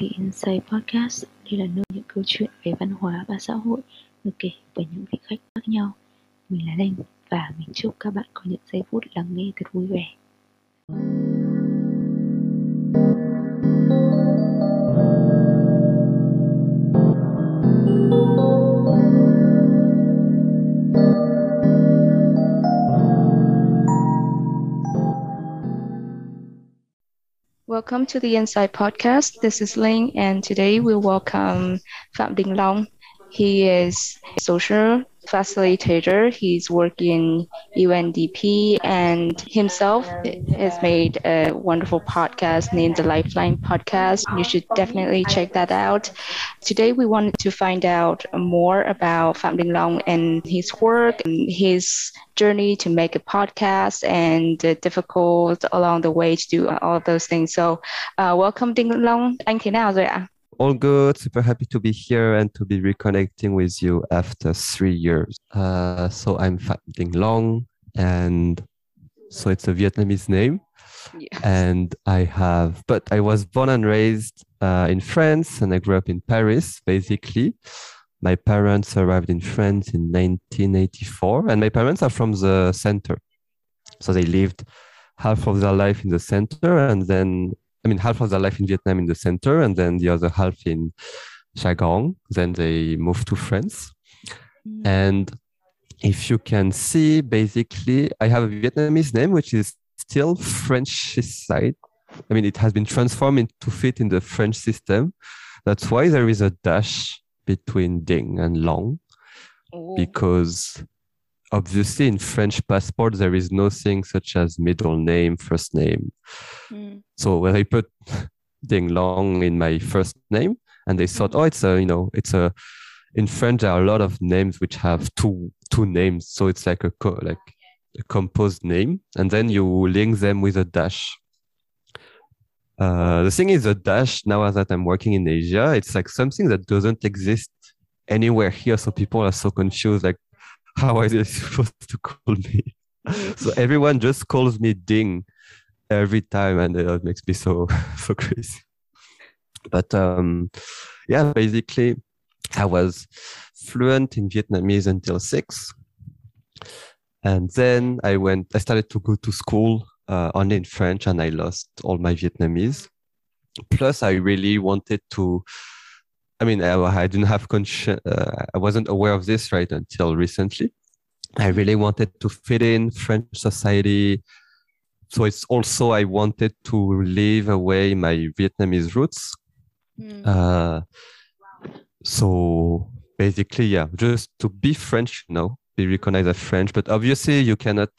The Insight Podcast. Đây là nơi những câu chuyện về văn hóa và xã hội được kể bởi những vị khách khác nhau. Mình là Linh và mình chúc các bạn có những giây phút lắng nghe thật vui vẻ. Welcome to the Insight Podcast. This is Linh, and today we welcome Phạm Đình Long. He is a social facilitator. He's working UNDP and himself has made a wonderful podcast named the Lifeline Podcast. You should definitely check that out. Today we wanted to find out more about Phạm Đình Long and his work and his journey to make a podcast and the difficult along the way to do all those things. So uh, welcome Đình Long. Anh thế nào rồi ạ? All good. Super happy to be here and to be reconnecting with you after three years. Uh, so I'm Dinh Long, and so it's a Vietnamese name. And I have, but I was born and raised uh, in France, and I grew up in Paris, basically. My parents arrived in France in 1984, and my parents are from the center. So they lived half of their life in the center, and then I mean, half of their life in Vietnam in the center, and then the other half in Saigon. Then they moved to France. Mm. And if you can see, basically, I have a Vietnamese name, which is still French side. I mean, it has been transformed to fit in the French system. That's why there is a dash between Dinh and Long, Ooh. because obviously in French passport there is nothing such as middle name, first name. Mm. So when I put Dinh Long in my first name, and they thought, oh, it's a you know, it's a in French there are a lot of names which have two two names, so it's like a co- like a composed name, and then you link them with a dash. Uh, the thing is, a dash now that I'm working in Asia, it's like something that doesn't exist anywhere here, so people are so confused, like how are they supposed to call me? so everyone just calls me Dinh every time, and it makes me so so crazy. But um, yeah, basically, I was fluent in Vietnamese until six, and then I went. I started to go to school uh, only in French, and I lost all my Vietnamese. Plus, I really wanted to. I mean, I, I didn't have consci- uh, I wasn't aware of this right until recently. I really wanted to fit in French society. So it's also I wanted to leave away my Vietnamese roots. Mm. Uh, so basically, yeah, just to be French, you know, be recognized as French. But obviously, you cannot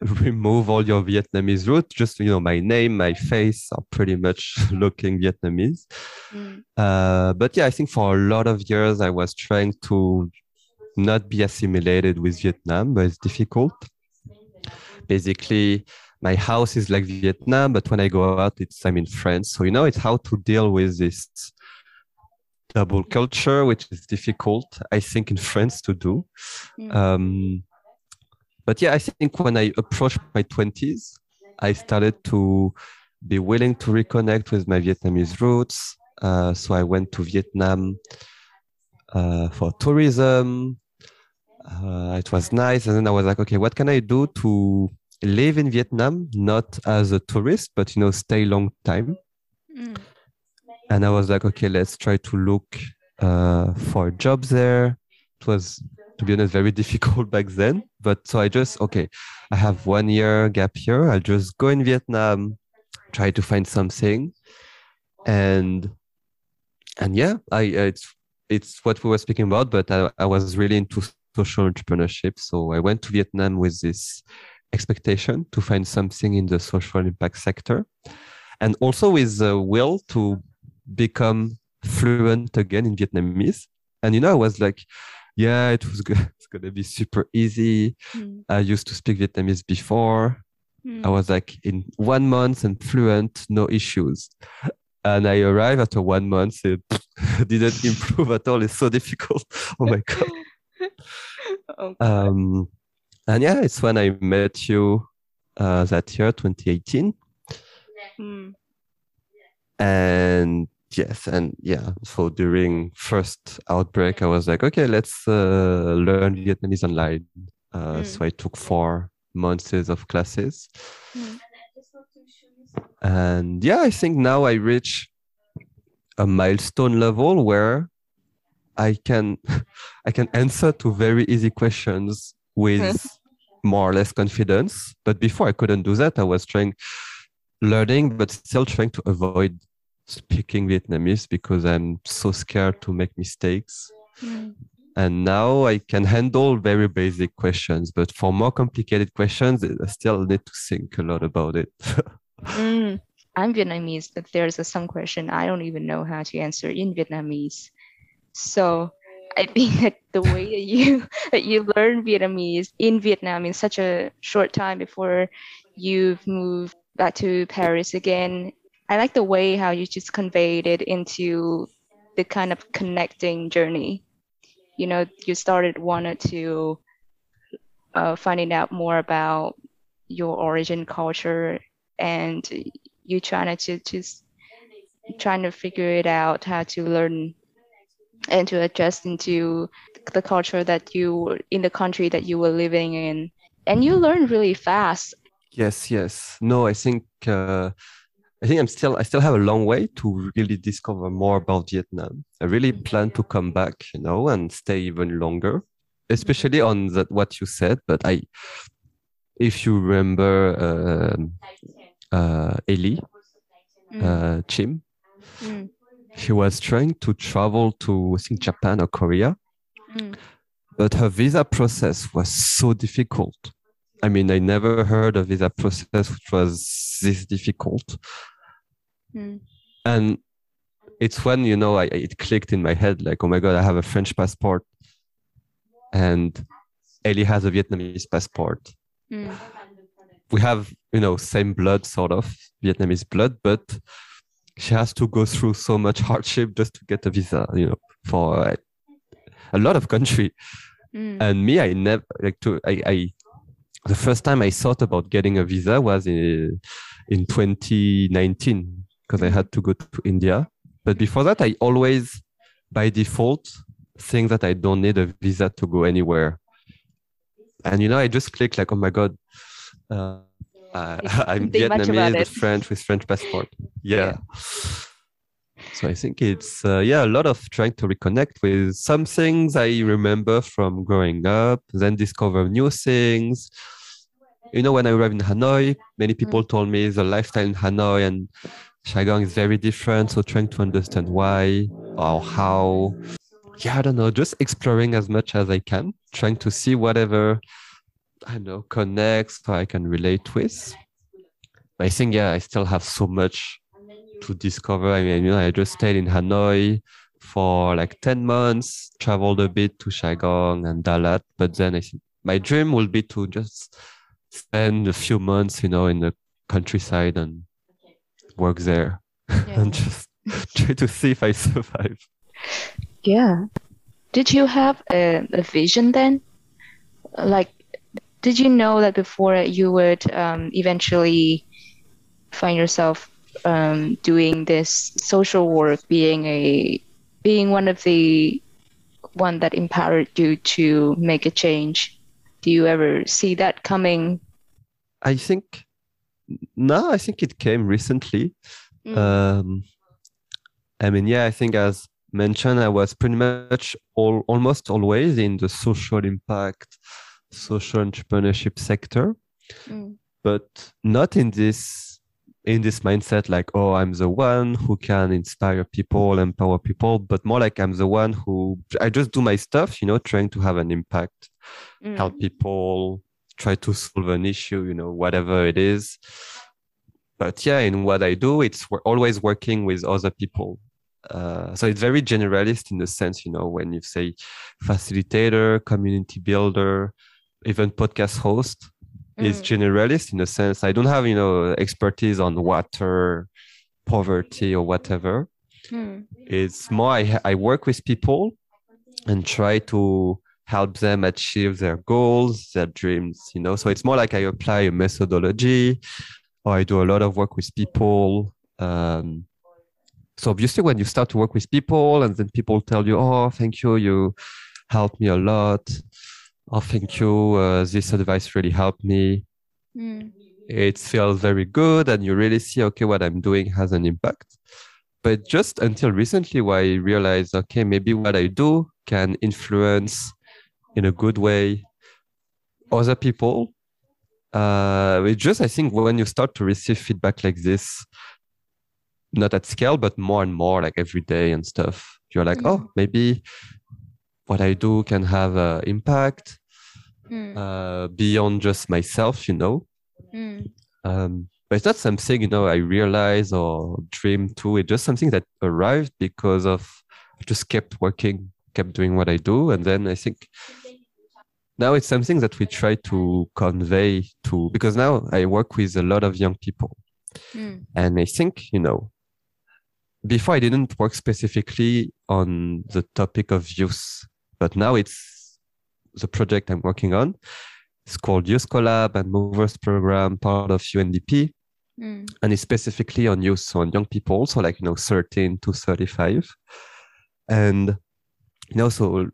remove all your Vietnamese roots. Just you know, my name, my face are pretty much looking Vietnamese. Mm. Uh, but yeah, I think for a lot of years I was trying to not be assimilated with Vietnam, but it's difficult. Basically, my house is like Vietnam, but when I go out, it's I'm in France. So you know, it's how to deal with this double culture, which is difficult, I think, in France to do. Mm. Um, but yeah, I think when I approached my twenties, I started to be willing to reconnect with my Vietnamese roots. Uh, so I went to Vietnam uh, for tourism. Uh, it was nice, and then I was like, okay, what can I do to live in Vietnam, not as a tourist, but you know, stay long time? Mm. And I was like, okay, let's try to look uh, for jobs there. It was, to be honest, very difficult back then. But so I just, okay, I have one year gap here. I'll just go in Vietnam, try to find something, and and yeah, I it's it's what we were speaking about. But I, I was really into social entrepreneurship, so I went to Vietnam with this expectation to find something in the social impact sector, and also with the will to become fluent again in Vietnamese. And you know, I was like, yeah, it was good. It's gonna be super easy. Mm. I used to speak Vietnamese before. Mm. I was like in one month and fluent, no issues. And I arrived after one month, it didn't improve at all. It's so difficult. Oh my god. Oh, Um, and yeah, it's when I met you uh, that year, 2018. mm. And yes and yeah so during first outbreak i was like okay let's uh, learn vietnamese online. Uh, Mm. so i took four months of classes. Mm. and yeah i think now i reach a milestone level where i can i can answer to very easy questions with more or less confidence. But before i couldn't do that. I was trying learning but still trying to avoid speaking vietnamese because i'm so scared to make mistakes Mm. and now i can handle very basic questions but for more complicated questions i still need to think a lot about it Mm. I'm Vietnamese, but there's a, some question I don't even know how to answer in Vietnamese. So I think that the way that you that you learn Vietnamese in Vietnam in such a short time before you've moved back to Paris again, I like the way how you just conveyed it into the kind of connecting journey. You know, you started wanted to uh, finding out more about your origin culture and you trying to just trying to figure it out how to learn and to adjust into the culture that you in the country that you were living in. And you learn really fast. Yes yes. No i think uh, i think i'm still i still have a long way to really discover more about vietnam. I really plan to come back you know and stay even longer especially on that what you said but i if you remember um uh, Ellie Mm, uh, Chim, mm, she was trying to travel to I think Japan or Korea, mm, but her visa process was so difficult. I mean, I never heard of a visa process which was this difficult. Mm, And it's when you know I, it clicked in my head like, oh my god, I have a French passport, and Ellie has a Vietnamese passport. mm, we have you know same blood sort of vietnamese blood but she has to go through so much hardship just to get a visa you know for uh, a lot of country. Mm, and me i never like to i, I the first time i thought about getting a visa was in in 2019 because i had to go to india. But before that i always by default think that i don't need a visa to go anywhere. And you know i just click like oh my god uh, i'm Think much about vietnamese it. but french with french passport. Yeah. So i think it's uh, yeah a lot of trying to reconnect with some things i remember from growing up then discover new things you know when i arrived in hanoi many mm. people told me the lifestyle in hanoi and saigon is very different. So trying to understand why or how. Yeah i don't know just exploring as much as i can trying to see whatever i know connects or i can relate with. I think yeah i still have so much to discover. I mean, you know, I just stayed in Hanoi for like 10 months, traveled a bit to Saigon and Dalat, but then I think my dream will be to just spend a few months, you know, in the countryside and work there yeah. and just try to see if I survive. Yeah. Did you have a, a vision then? Like, did you know that before you would um, eventually find yourself um, doing this social work, being a being one of the one that empowered you to make a change? Do you ever see that coming? I think, no, I think it came recently. Mm. Um, I mean, yeah, I think as mentioned, I was pretty much all, almost always in the social impact, social entrepreneurship sector, Mm. but not in this in this mindset like, oh, I'm the one who can inspire people, empower people, but more like I'm the one who I just do my stuff, you know, trying to have an impact, Mm. help people, try to solve an issue, you know, whatever it is. But yeah, in what I do, it's we're always working with other people. Uh, so it's very generalist in the sense, you know, when you say facilitator, community builder, even podcast host, Mm. generalist in the sense I don't have, you know, expertise on water, poverty, or whatever. Mm. It's more I, I work with people and try to help them achieve their goals, their dreams, you know. So it's more like I apply a methodology or I do a lot of work with people. Um, so obviously when you start to work with people and then people tell you oh thank you you helped me a lot oh thank you uh, this advice really helped me Mm. it feels very good and you really see okay what i'm doing has an impact but just until recently where i realized okay maybe what i do can influence in a good way other people uh it just i think when you start to receive feedback like this not at scale but more and more like every day and stuff you're like oh maybe what i do can have an impact Mm. uh, beyond just myself, you know. Mm. Um, but it's not something you know I realize or dream to. It's just something that arrived because of I just kept working, kept doing what I do, and then I think now it's something that we try to convey to because now I work with a lot of young people, Mm. and I think you know before I didn't work specifically on the topic of youth, but now it's the project I'm working on. It's called Youth Co:Lab and Movers Program, part of UNDP, Mm. and it's specifically on youth, so on young people, so like you know, 13 to 35. And you know, so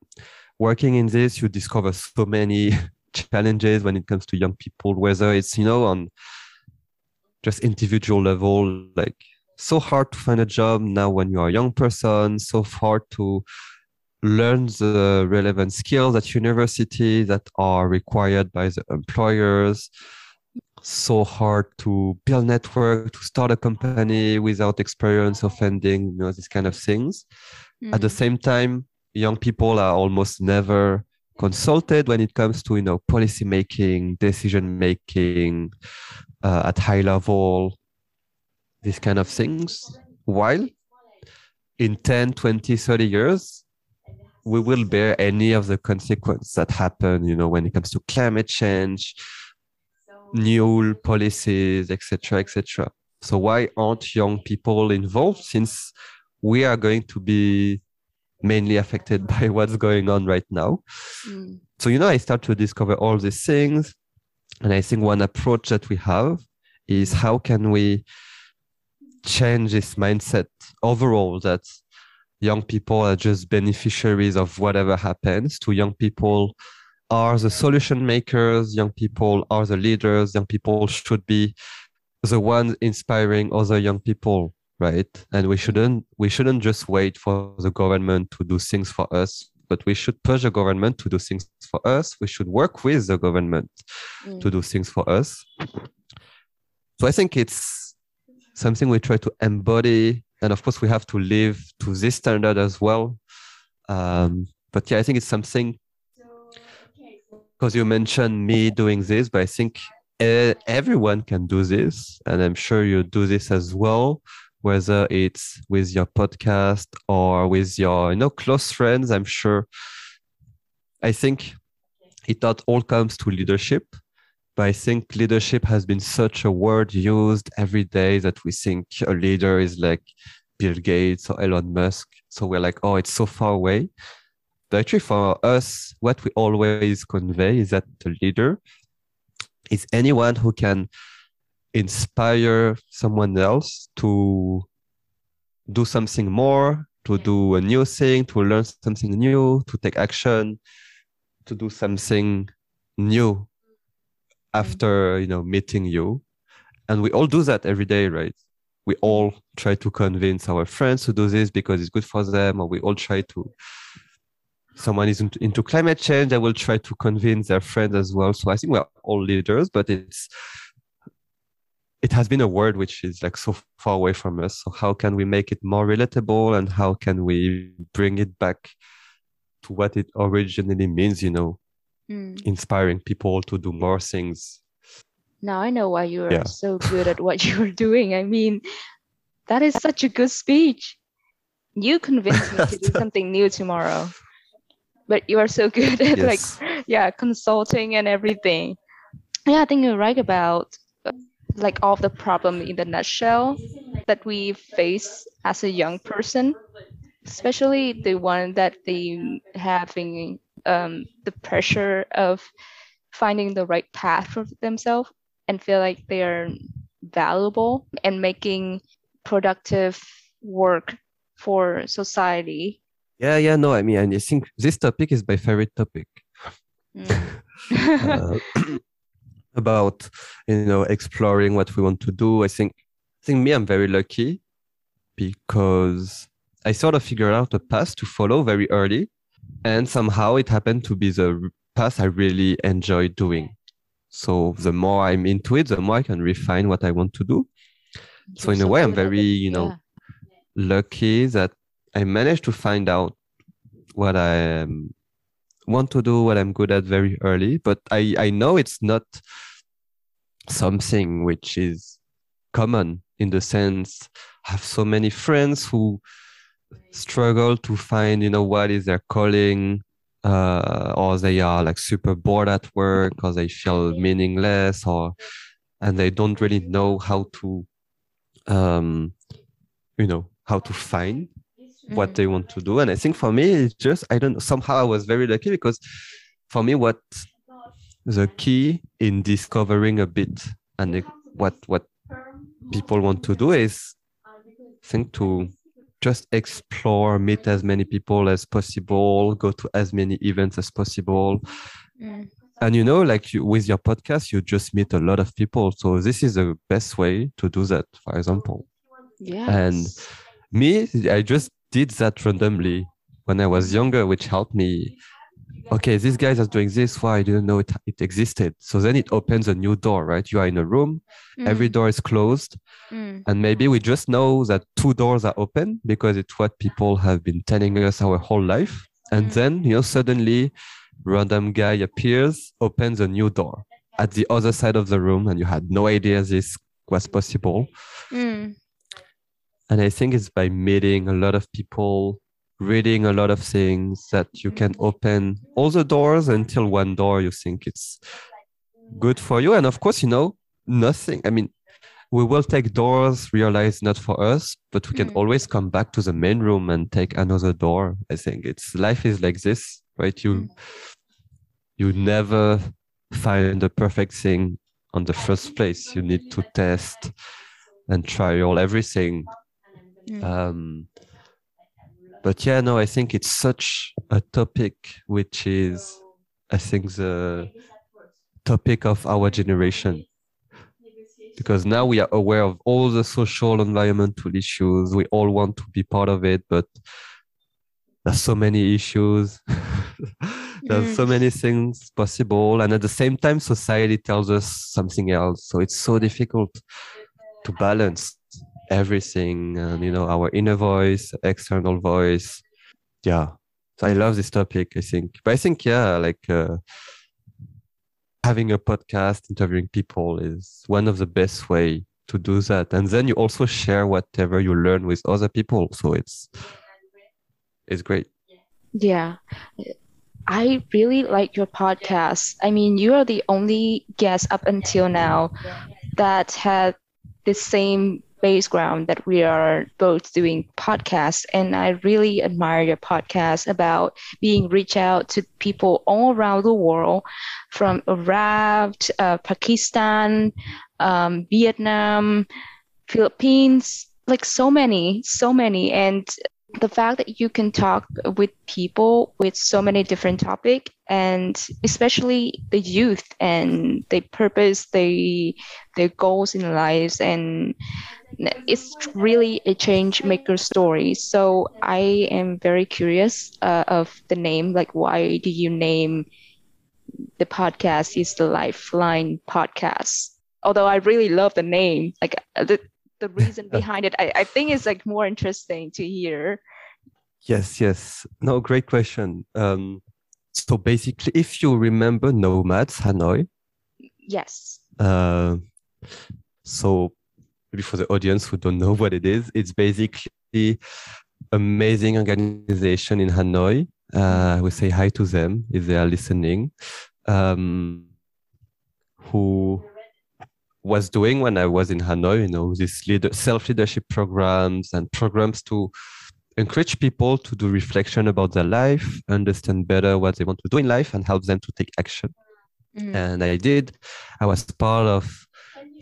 working in this, you discover so many challenges when it comes to young people, whether it's you know on just individual level, like so hard to find a job now when you are a young person, so hard to learn the relevant skills at university that are required by the employers so hard to build network to start a company without experience of funding you know these kind of things at the Mm. same time young people are almost never consulted when it comes to you know policy making decision making uh, at high level these kind of things. While in 10 20 30 years we will bear any of the consequences that happen you know when it comes to climate change new policies etc etc so why aren't young people involved since we are going to be mainly affected by what's going on right now. Mm. so you know i start to discover all these things. And i think one approach that we have is how can we change this mindset overall that young people are just beneficiaries of whatever happens to young people are the solution makers young people are the leaders young people should be the ones inspiring other young people right? And we shouldn't we shouldn't just wait for the government to do things for us but we should push the government to do things for us. We should work with the government Mm. to do things for us. So i think it's something we try to embody. And of course we have to live to this standard as well. Um, but yeah i think it's something because you mentioned me doing this but i think everyone can do this. And i'm sure you do this as well whether it's with your podcast or with your you know close friends i'm sure. I think it not all comes to leadership but i think leadership has been such a word used every day that we think a leader is like bill gates or elon musk. So we're like oh it's so far away. But actually for us what we always convey is that the leader is anyone who can inspire someone else to do something more to do a new thing to learn something new to take action to do something new mm-hmm. after you know meeting you. And we all do that every day right? We all try to convince our friends to do this because it's good for them or we all try to someone is into, into climate change i will try to convince their friends as well. So i think we're all leaders but it's it has been a word which is like so far away from us so how can we make it more relatable and how can we bring it back to what it originally means you know Mm. inspiring people to do more things Now I know why you are Yeah. so good at what you're doing. I mean, that is such a good speech. You convinced me to do something new tomorrow. But you are so good at like yeah, consulting and everything. Yeah, I think you're right about like all the problem in the nutshell that we face as a young person, especially the one that they having um, the pressure of finding the right path for themselves and feel like they are valuable and making productive work for society. Yeah, yeah, no, I mean, I think this topic is my favorite topic. Mm. uh, about you know exploring what we want to do. I think I think me, I'm very lucky because I sort of figured out a path to follow very early, and somehow it happened to be the path I really enjoy doing. So the more I'm into it, the more I can refine what I want to do. So in a way, I'm very you know Yeah. lucky that I managed to find out what I um, want to do, what I'm good at very early. But I, I know it's not something which is common in the sense I have so many friends who struggle to find, you know, what is their calling, uh, or they are like super bored at work, or they feel meaningless, or and they don't really know how to, um, you know, how to find what Mm. they want to do. And I think for me, it's just I don't know. Somehow I was very lucky because for me, what the key in discovering a bit and what what people want to do is think to just explore, meet as many people as possible, go to as many events as possible. Mm. And you know, like you, with your podcast, you just meet a lot of people. So this is the best way to do that, for example. Yeah. And me, I just did that randomly when I was younger, which helped me. Okay, these guys are doing this. Why I didn't know it, it existed. So then it opens a new door, right? You are in a room, every door is closed, Mm. and maybe we just know that two doors are open because it's what people have been telling us our whole life. And Mm. then, you know, suddenly random guy appears, opens a new door at the other side of the room, and you had no idea this was possible. Mm. And I think it's by meeting a lot of people, reading a lot of things that you can open all the doors until one door you think it's good for you. And of course, you know, nothing. I mean, we will take doors, realize not for us, but we can Mm. always come back to the main room and take another door. I think it's life is like this, right? You Mm. you never find the perfect thing on the first place. You need to test and trial everything Mm. um, but yeah, no, I think it's such a topic which is, I think, the topic of our generation. Because now we are aware of all the social environmental issues. We all want to be part of it, but there's so many issues. there's so many things possible. And at the same time, society tells us something else. So it's so difficult to balance everything and you know our inner voice external voice. Yeah. So i love this topic i think. But i think yeah like uh, having a podcast interviewing people is one of the best way to do that. And then you also share whatever you learn with other people. So it's it's great. Yeah. I really like your podcast. I mean, you are the only guest up until now that had the same background that we are both doing podcasts. And I really admire your podcast about being reach out to people all around the world from Arab, uh, Pakistan, um, Vietnam, Philippines, like so many, so many. And the fact that you can talk with people with so many different topics and especially the youth and their purpose they their goals in lives and it's really a change maker story. So i am very curious uh, of the name like why do you name the podcast is the lifeline podcast? Although i really love the name like uh, the the reason behind it I, I think is like more interesting to hear. Yes yes. No great question. Um so basically if you remember nomads hanoi? Yes. Uh, so maybe for the audience who don't know what it is, it's basically amazing organization in Hanoi. Uh, we say hi to them if they are listening. Um, who was doing when I was in Hanoi, you know, these leader, self-leadership programs and programs to encourage people to do reflection about their life, understand better what they want to do in life, and help them to take action Mm. and I did. I was part of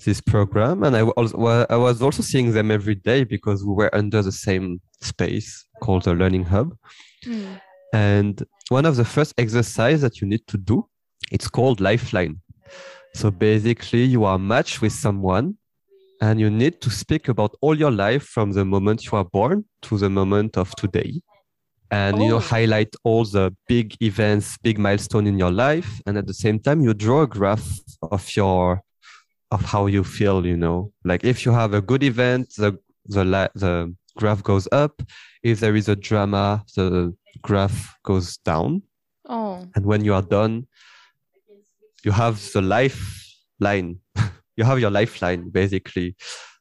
this program, and I was I was also seeing them every day because we were under the same space called the Learning Hub. Mm. And one of the first exercise that you need to do, it's called Lifeline. So basically, you are matched with someone, and you need to speak about all your life from the moment you are born to the moment of today and you know Oh. highlight all the big events big milestone in your life and at the same time you draw a graph of your of how you feel you know like if you have a good event the the the graph goes up if there is a drama the graph goes down Oh. and when you are done you have the lifeline you have your lifeline basically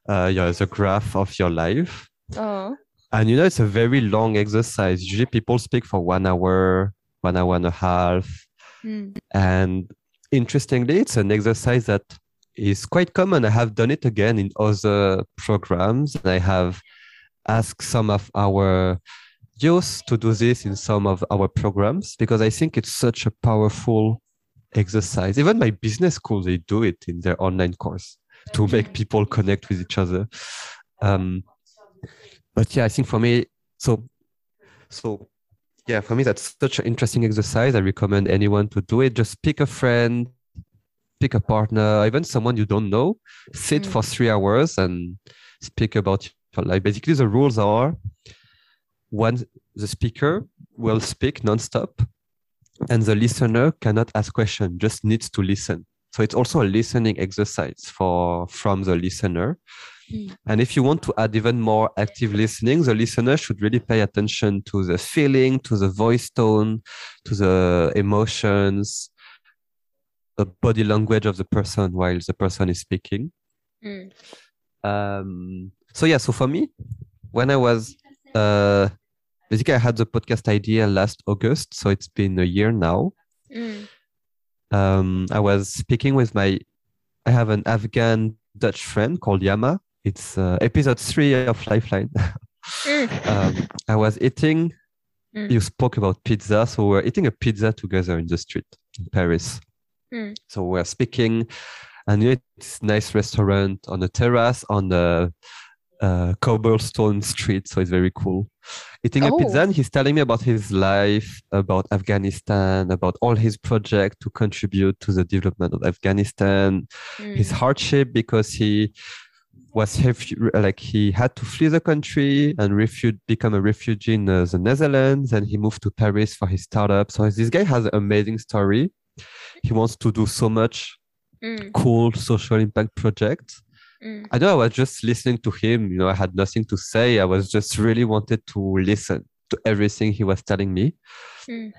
uh your the graph of your life Oh. and you know, it's a very long exercise. Usually people speak for one hour, one hour and a half. Mm. And interestingly, it's an exercise that is quite common. I have done it again in other programs. And I have asked some of our youth to do this in some of our programs because I think it's such a powerful exercise. Even my business school, they do it in their online course to make people connect with each other. Um, but yeah, I think for me, so so yeah, for me that's such an interesting exercise. I recommend anyone to do it. Just pick a friend, pick a partner, even someone you don't know. Sit Mm. for three hours and speak about your life. Basically, the rules are one the speaker will speak nonstop, and the listener cannot ask question, just needs to listen. So it's also a listening exercise for from the listener. Mm. And if you want to add even more active listening, the listener should really pay attention to the feeling, to the voice tone, to the emotions, the body language of the person while the person is speaking. Mm. Um, so yeah, so for me, when I was uh, basically I had the podcast idea last August, so it's been a year now. Mm. Um, I was speaking with my, I have an Afghan Dutch friend called Yama. It's uh, episode three of Lifeline. Mm. um, I was eating. Mm. You spoke about pizza, so we we're eating a pizza together in the street in Paris. Mm. So we're speaking, and it's nice restaurant on a terrace on the uh, cobblestone street, so it's very cool. Eating a pizza, Oh. and he's telling me about his life, about Afghanistan, about all his project to contribute to the development of Afghanistan, his Mm. hardship because he was like he had to flee the country and refu- become a refugee in uh, the Netherlands and he moved to Paris for his startup. So this guy has an amazing story. He wants to do so much Mm. cool social impact projects. Mm. I know I was just listening to him, you know, I had nothing to say. I was just really wanted to listen to everything he was telling me. Mm.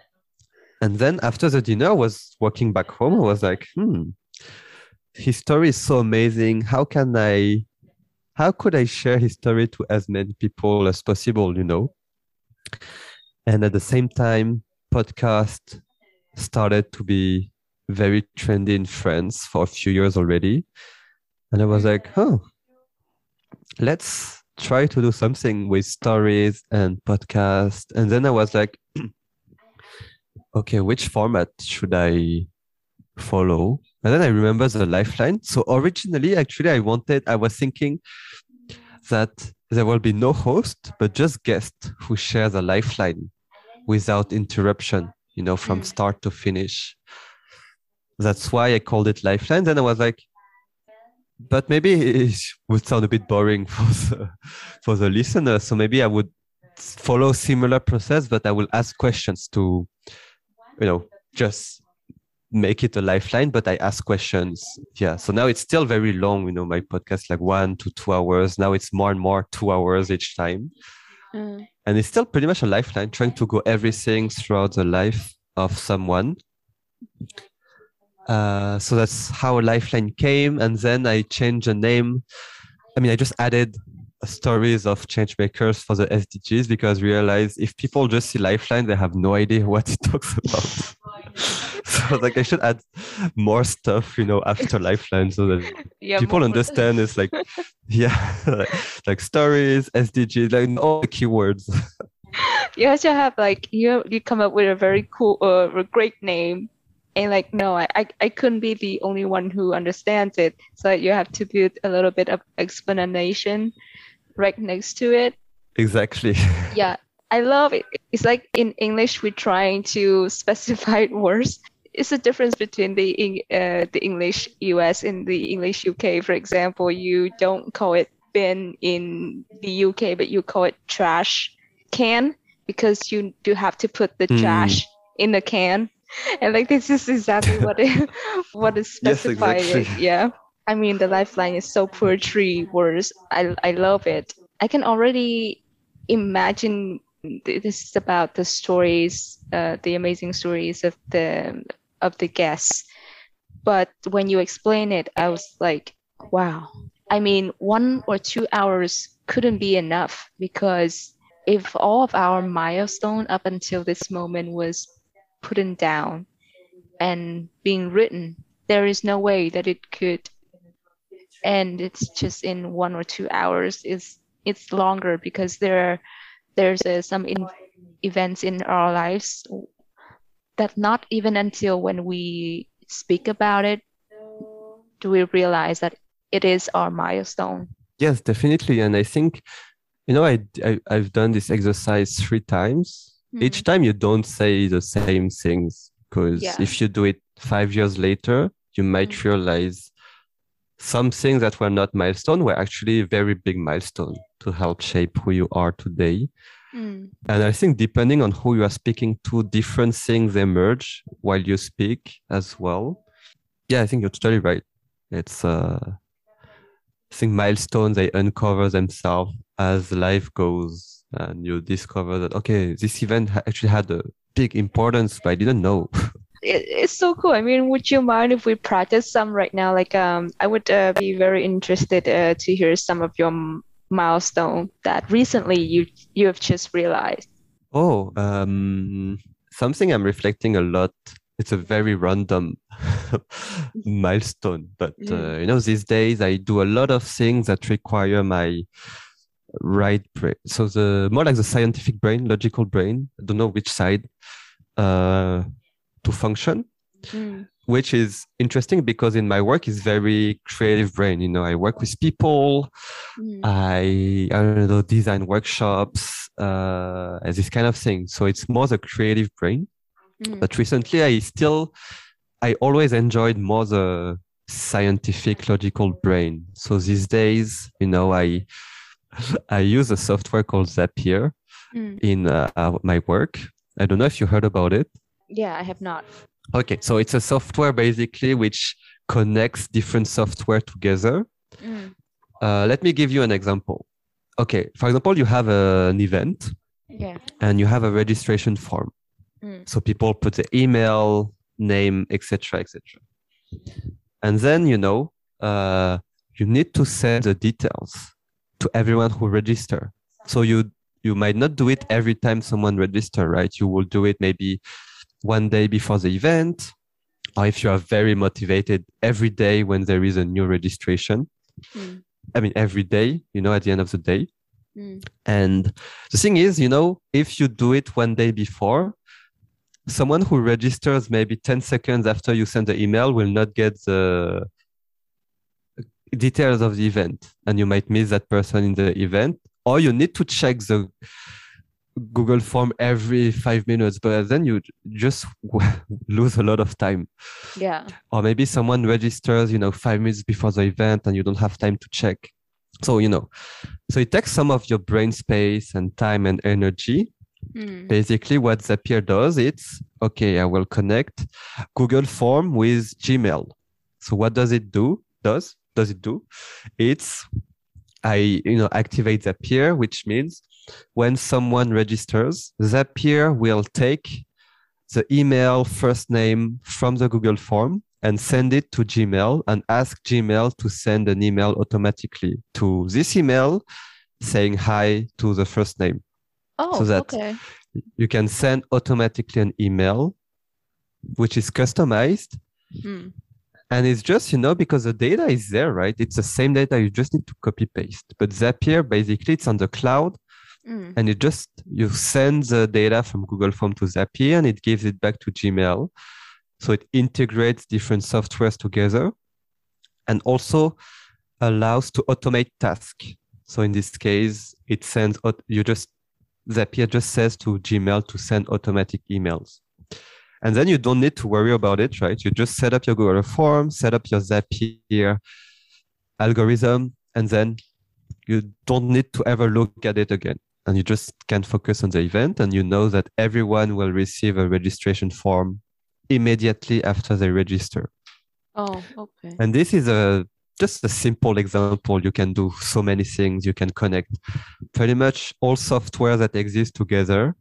And then after the dinner, I was walking back home. I was like, hmm, his story is so amazing. How can I, how could I share his story to as many people as possible, you know? And at the same time, podcast started to be very trendy in France for a few years already. And I was mm. like, oh, let's try to do something with stories and podcast. And then I was like, okay, which format should I follow? And then I remember the lifeline. So originally, actually, I wanted, I was thinking that there will be no host, but just guests who share the lifeline without interruption, you know, from Mm. start to finish. That's why I called it lifeline. Then I was like, but maybe it would sound a bit boring for the, for the listener. So maybe I would follow similar process, but I will ask questions to, you know, just make it a lifeline. But I ask questions. Yeah. So now it's still very long. You know, my podcast like one to two hours. Now it's more and more two hours each time, Mm. and it's still pretty much a lifeline, trying to go everything throughout the life of someone. Uh, so that's how Lifeline came, and then I changed the name. I mean, I just added stories of change makers for the SDGs because I realized if people just see Lifeline, they have no idea what it talks about. I was like I should add more stuff, you know, after Lifeline, so that Yeah, people understand it's like, yeah, like, like stories, SDGs, like all the keywords. You also have like you you come up with a very cool uh a great name, and like no I, I i couldn't be the only one who understands it. So you have to put a little bit of explanation right next to it. Exactly. Yeah i love it. It's like in english we're trying to specify words it's a difference between the uh, the english us and the english uk for example you don't call it bin in the uk but you call it trash can because you do have to put the Mm. trash in the can. And like this is exactly what it what is Yes, specified exactly. yeah. I mean the lifeline is so poetry words. I i love it. I can already imagine this is about the stories uh, the amazing stories of the of the guests. But when you explain it i was like wow. I mean one or two hours couldn't be enough because if all of our milestone up until this moment was put down and being written there is no way that it could end. It's just in one or two hours. It's it's longer because there there's uh, some in, events in our lives that not even until when we speak about it do we realize that it is our milestone Yes, definitely. And I think, you know, I, I I've done this exercise three times. Each time you don't say the same things because Yeah. if you do it five years later, you might Mm. realize some things that were not milestone were actually a very big milestone to help shape who you are today. Mm. And I think depending on who you are speaking to, different things emerge while you speak as well. Yeah, I think you're totally right. It's uh I think milestones they uncover themselves as life goes and you discover that okay, this event actually had a big importance, but I didn't know. it, it's so cool. I mean, would you mind if we practice some right now? Like, um, I would uh, be very interested uh, to hear some of your milestone that recently you you have just realized. Oh, um, something I'm reflecting a lot. It's a very random milestone, but uh, Mm. you know, these days I do a lot of things that require my right brain. So the more like the scientific brain, logical brain. I don't know which side uh, to function, which is interesting because in my work is very creative brain. You know, I work with people. Mm. I I don't know design workshops, uh, this kind of thing. So it's more the creative brain. Mm. But recently, I still, I always enjoyed more the scientific, logical brain. So these days, you know, I I use a software called Zapier Mm. in uh, my work. I don't know if you heard about it. Yeah, I have not. Okay, so it's a software basically which connects different software together Mm. Uh, let me give you an example. Okay, for example, you have a- an event Yeah. and you have a registration form. Mm. So people put the email, name, etc., etc. And then you know uh, you need to send the details to everyone who register. So you you might not do it every time someone register, right? You will do it maybe one day before the event, or if you are very motivated, every day when there is a new registration. Mm. I mean, every day, you know, at the end of the day. Mm. And the thing is, you know, if you do it one day before, someone who registers maybe 10 seconds after you send the email will not get the details of the event and you might miss that person in the event or you need to check the google form every five minutes but then you just lose a lot of time. Yeah. or maybe someone registers you know five minutes before the event and you don't have time to check. So you know so it takes some of your brain space and time and energy. Mm. basically what zapier does it's okay i will connect google form with gmail. So what does it do? Does does it do? It's i you know activate zapier which means when someone registers zapier will take the email first name from the google form and send it to gmail and ask gmail to send an email automatically to this email saying hi to the first name Oh, so that- okay. you can send automatically an email which is customized Mm. and it's just you know because the data is there right it's the same data you just need to copy paste but zapier basically it's on the cloud Mm. and it just you send the data from google form to zapier and it gives it back to gmail So it integrates different softwares together and also allows to automate tasks. So in this case, it sends, you just, Zapier just says to Gmail to send automatic emails. And then you don't need to worry about it, right? You just set up your Google form, set up your Zapier algorithm, and then you don't need to ever look at it again. And you just can focus on the event, and you know that everyone will receive a registration form immediately after they register. Oh, okay. And this is a just a simple example. You can do so many things. You can connect pretty much all software that exists together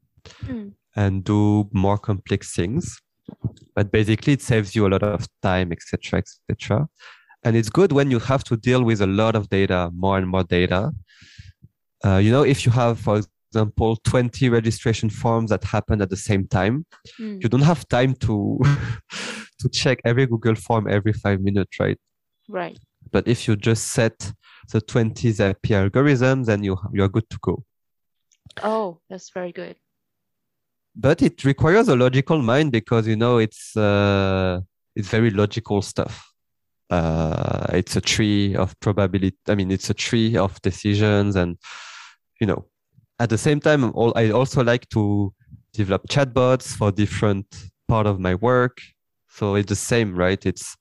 Mm. and do more complex things. But basically, it saves you a lot of time, etc., etc. And it's good when you have to deal with a lot of data, more and more data. Uh, you know, if you have, for example, 20 registration forms that happen at the same time, Mm. you don't have time to to check every Google form every five minutes, right? Right. But if you just set the 20 Zapier algorithm, then you you're good to go. Oh, that's very good. But it requires a logical mind because you know it's uh, it's very logical stuff. Uh, it's a tree of probability. I mean, it's a tree of decisions, and you know, at the same time, I also like to develop chatbots for different part of my work. So it's the same, right? It's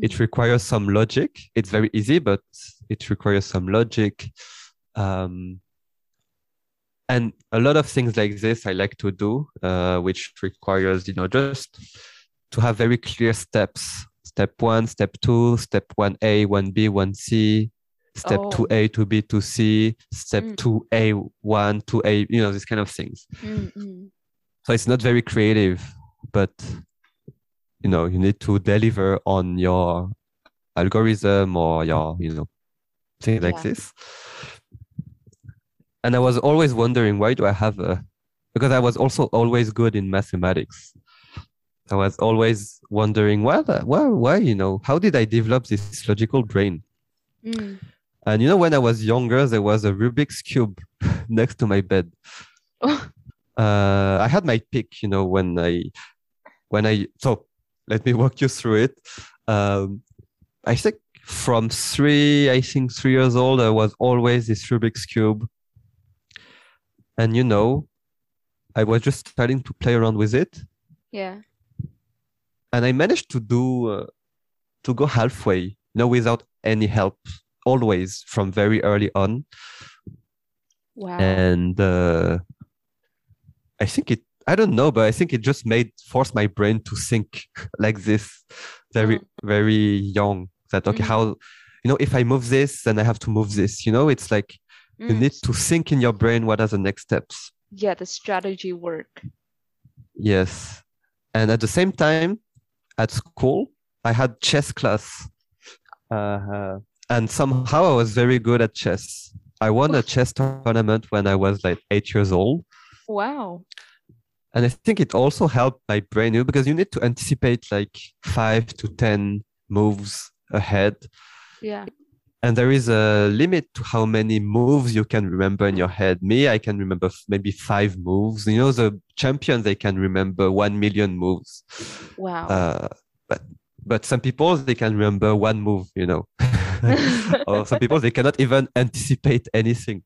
it requires some logic. It's very easy, but it requires some logic. Um, and a lot of things like this I like to do, uh, which requires, you know, just to have very clear steps. Step one, step two, step one A, one B, one C, step Oh. two A, two B, two C, step Mm. two A, one, two A, you know, these kind of things. Mm, mm. So it's not very creative, but you know, you need to deliver on your algorithm or your, you know, things like Yeah. this. And I was always wondering why do I have a because I was also always good in mathematics. I was always wondering why why why, you know, how did I develop this logical brain? Mm. And you know, when I was younger, there was a Rubik's Cube next to my bed. Oh, uh, I had my pick, you know, when I, when I, so let me walk you through it. Um, I think from three, I think three years old, I was always this Rubik's Cube. And, you know, I was just starting to play around with it. yeah. And I managed to do, uh, to go halfway, you know, without any help, always from very early on. Wow. and uh, I think it. I don't know, but I think it just made force my brain to think like this, very Mm. very young. That okay, Mhm. how you know if I move this, then I have to move this. You know, it's like you Mm. need to think in your brain what are the next steps. Yeah, the strategy work. Yes, and at the same time, at school, I had chess class, uh, and somehow I was very good at chess. I won a chess tournament when I was like eight years old. Wow. and I think it also helped my brain you because you need to anticipate like five to ten moves ahead, Yeah. and there is a limit to how many moves you can remember in your head. Me, I can remember maybe five moves. You know, the champions they can remember one million moves, Wow. uh, but but some people they can remember one move. You know, or some people they cannot even anticipate anything.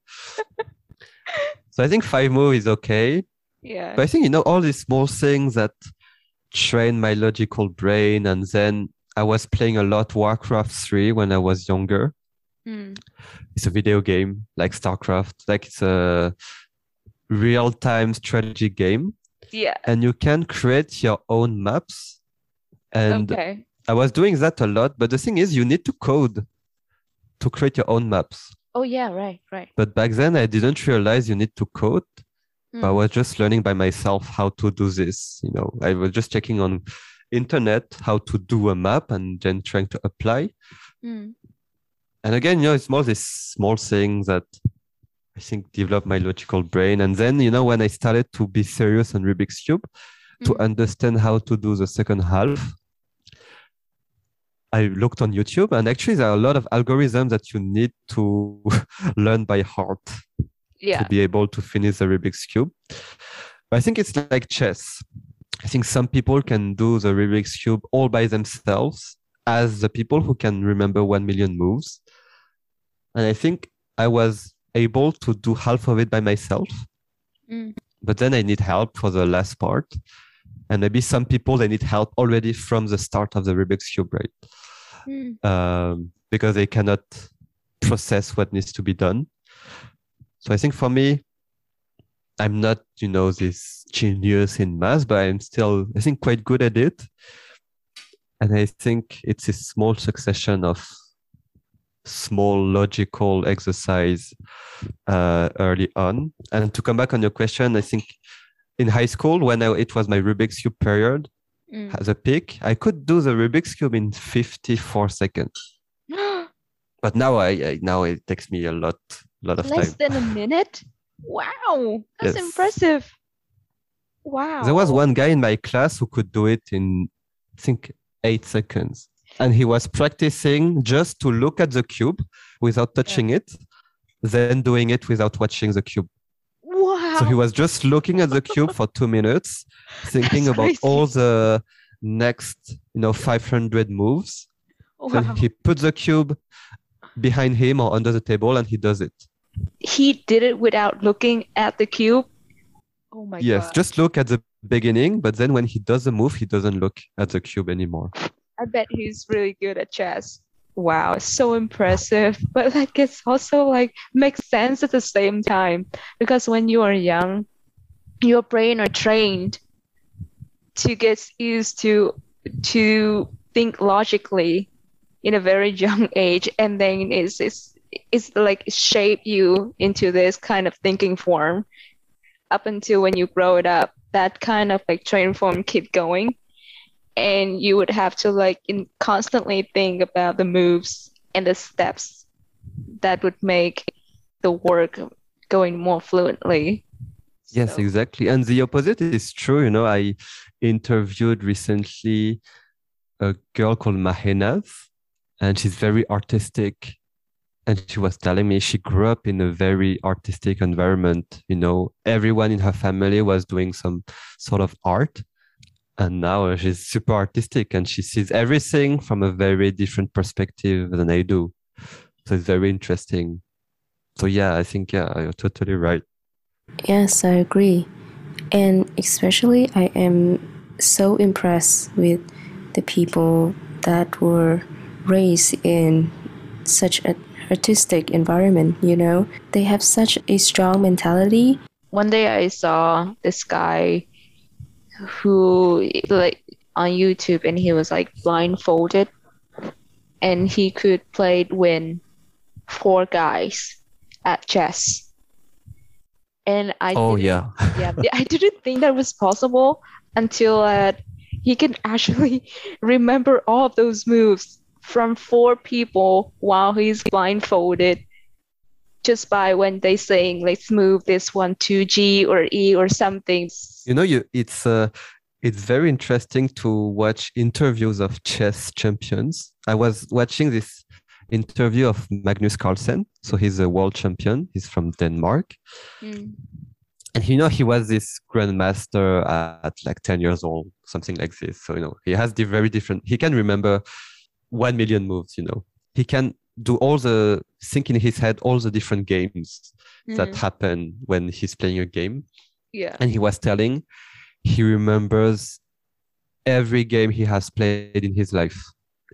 So I think five moves is okay. yeah. But I think you know all these small things that train my logical brain, and then I was playing a lot Warcraft 3 when I was younger. Mm. It's a video game like StarCraft, like it's a real-time strategy game, Yeah. and you can create your own maps. And okay. I was doing that a lot, but the thing is, you need to code to create your own maps. Oh yeah. Right. Right. But back then, I didn't realize you need to code. I Mm. was just learning by myself how to do this. You know, I was just checking on internet how to do a map and then trying to apply. Mm. And again, you know, it's more these small things that I think developed my logical brain. And then, you know, when I started to be serious on Rubik's Cube, to Mm. understand how to do the second half, I looked on YouTube and actually there are a lot of algorithms that you need to learn by heart Yeah. to be able to finish the Rubik's Cube. But I think it's like chess. I think some people can do the Rubik's Cube all by themselves as the people who can remember 1 million moves. And I think I was able to do half of it by myself. Mm. But then I need help for the last part. And maybe some people, they need help already from the start of the Rubik's Cube, right? Mm. um, because they cannot process what needs to be done. So I think for me, I'm not, you know, this genius in math, but I'm still, I think, quite good at it. And I think it's a small succession of small logical exercise uh, early on. And to come back on your question, I think in high school, when I, it was my Rubik's Cube period, Mm. as a peak, I could do the Rubik's Cube in 54 seconds. But now I, I now it takes me a lot lot of Less time. Less than a minute? Wow, that's Yes. impressive. Wow. There was one guy in my class who could do it in I think eight seconds. And he was practicing just to look at the cube without touching it, then doing it without watching the cube. Wow. So he was just looking at the cube for two minutes, thinking That's about crazy. all the next, you know, 500 moves. Wow. he puts the cube behind him or under the table and he does it. He did it without looking at the cube. Oh my yes, god. just look at the beginning, but then when he does the move, he doesn't look at the cube anymore. I bet he's really good at chess. Wow, so impressive. But like it's also like makes sense at the same time. Because when you are young, your brain are trained to get used to to think logically in a very young age. And then it's it's, it's like shape you into this kind of thinking form. Up until when you grow it up that kind of like train form keep going and you would have to like in, constantly think about the moves and the steps that would make the work going more fluently. Yes, So- exactly. And the opposite is true. You know, I interviewed recently a girl called Mahenav, and she's very artistic. And she was telling me she grew up in a very artistic environment. You know, everyone in her family was doing some sort of art. And now she's super artistic and she sees everything from a very different perspective than I do. So it's very interesting. So, yeah, I think, yeah, you're totally right. Yes, I agree. And especially, I am so impressed with the people that were raised in such an artistic environment, you know? They have such a strong mentality. One day I saw this guy who like on YouTube and he was like blindfolded and he could play win four guys at chess. And I Oh, yeah. yeah, I didn't think that was possible until uh, he can actually remember all of those moves from four people while he's blindfolded just by when they saying let's move this one to G or E or something. You know you it's uh it's very interesting to watch interviews of chess champions. I was watching this interview of magnus carlsen. So he's a world champion. He's from denmark. Mm. and you know he was this grandmaster at like 10 years old something like this. So you know he has the very different he can remember 1 million moves you know. He can do all the think in his head all the different games that Mhm. happen when he's playing a game Yeah. and he was telling he remembers every game he has played in his life.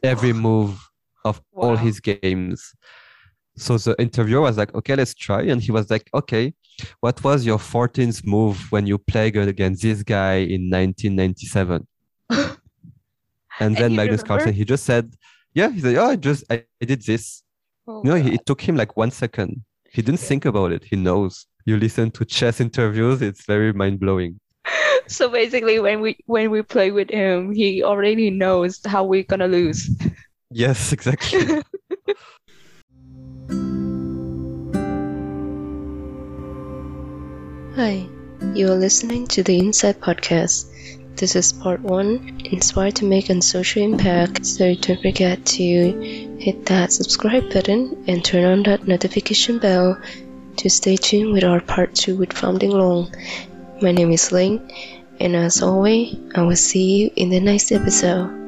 Every move of all his games. So the interviewer was like okay let's try. And he was like okay what was your 14th move when you played against this guy in 1997 and then he magnus carlsen he just said yeah he said oh i just i, I did this. Oh, you know, he, it took him like one second. He didn't think about it. He knows. You listen to chess interviews, it's very mind blowing. So basically, when we when we play with him, he already knows how we're gonna lose. Yes, exactly. Hi, you are listening to the Insight Podcast. This is part one, inspired to make a social impact. So don't forget to hit that subscribe button and turn on that notification bell to stay tuned with our part two with Pham Dinh Long. My name is Linh, And as always, I will see you in the next episode.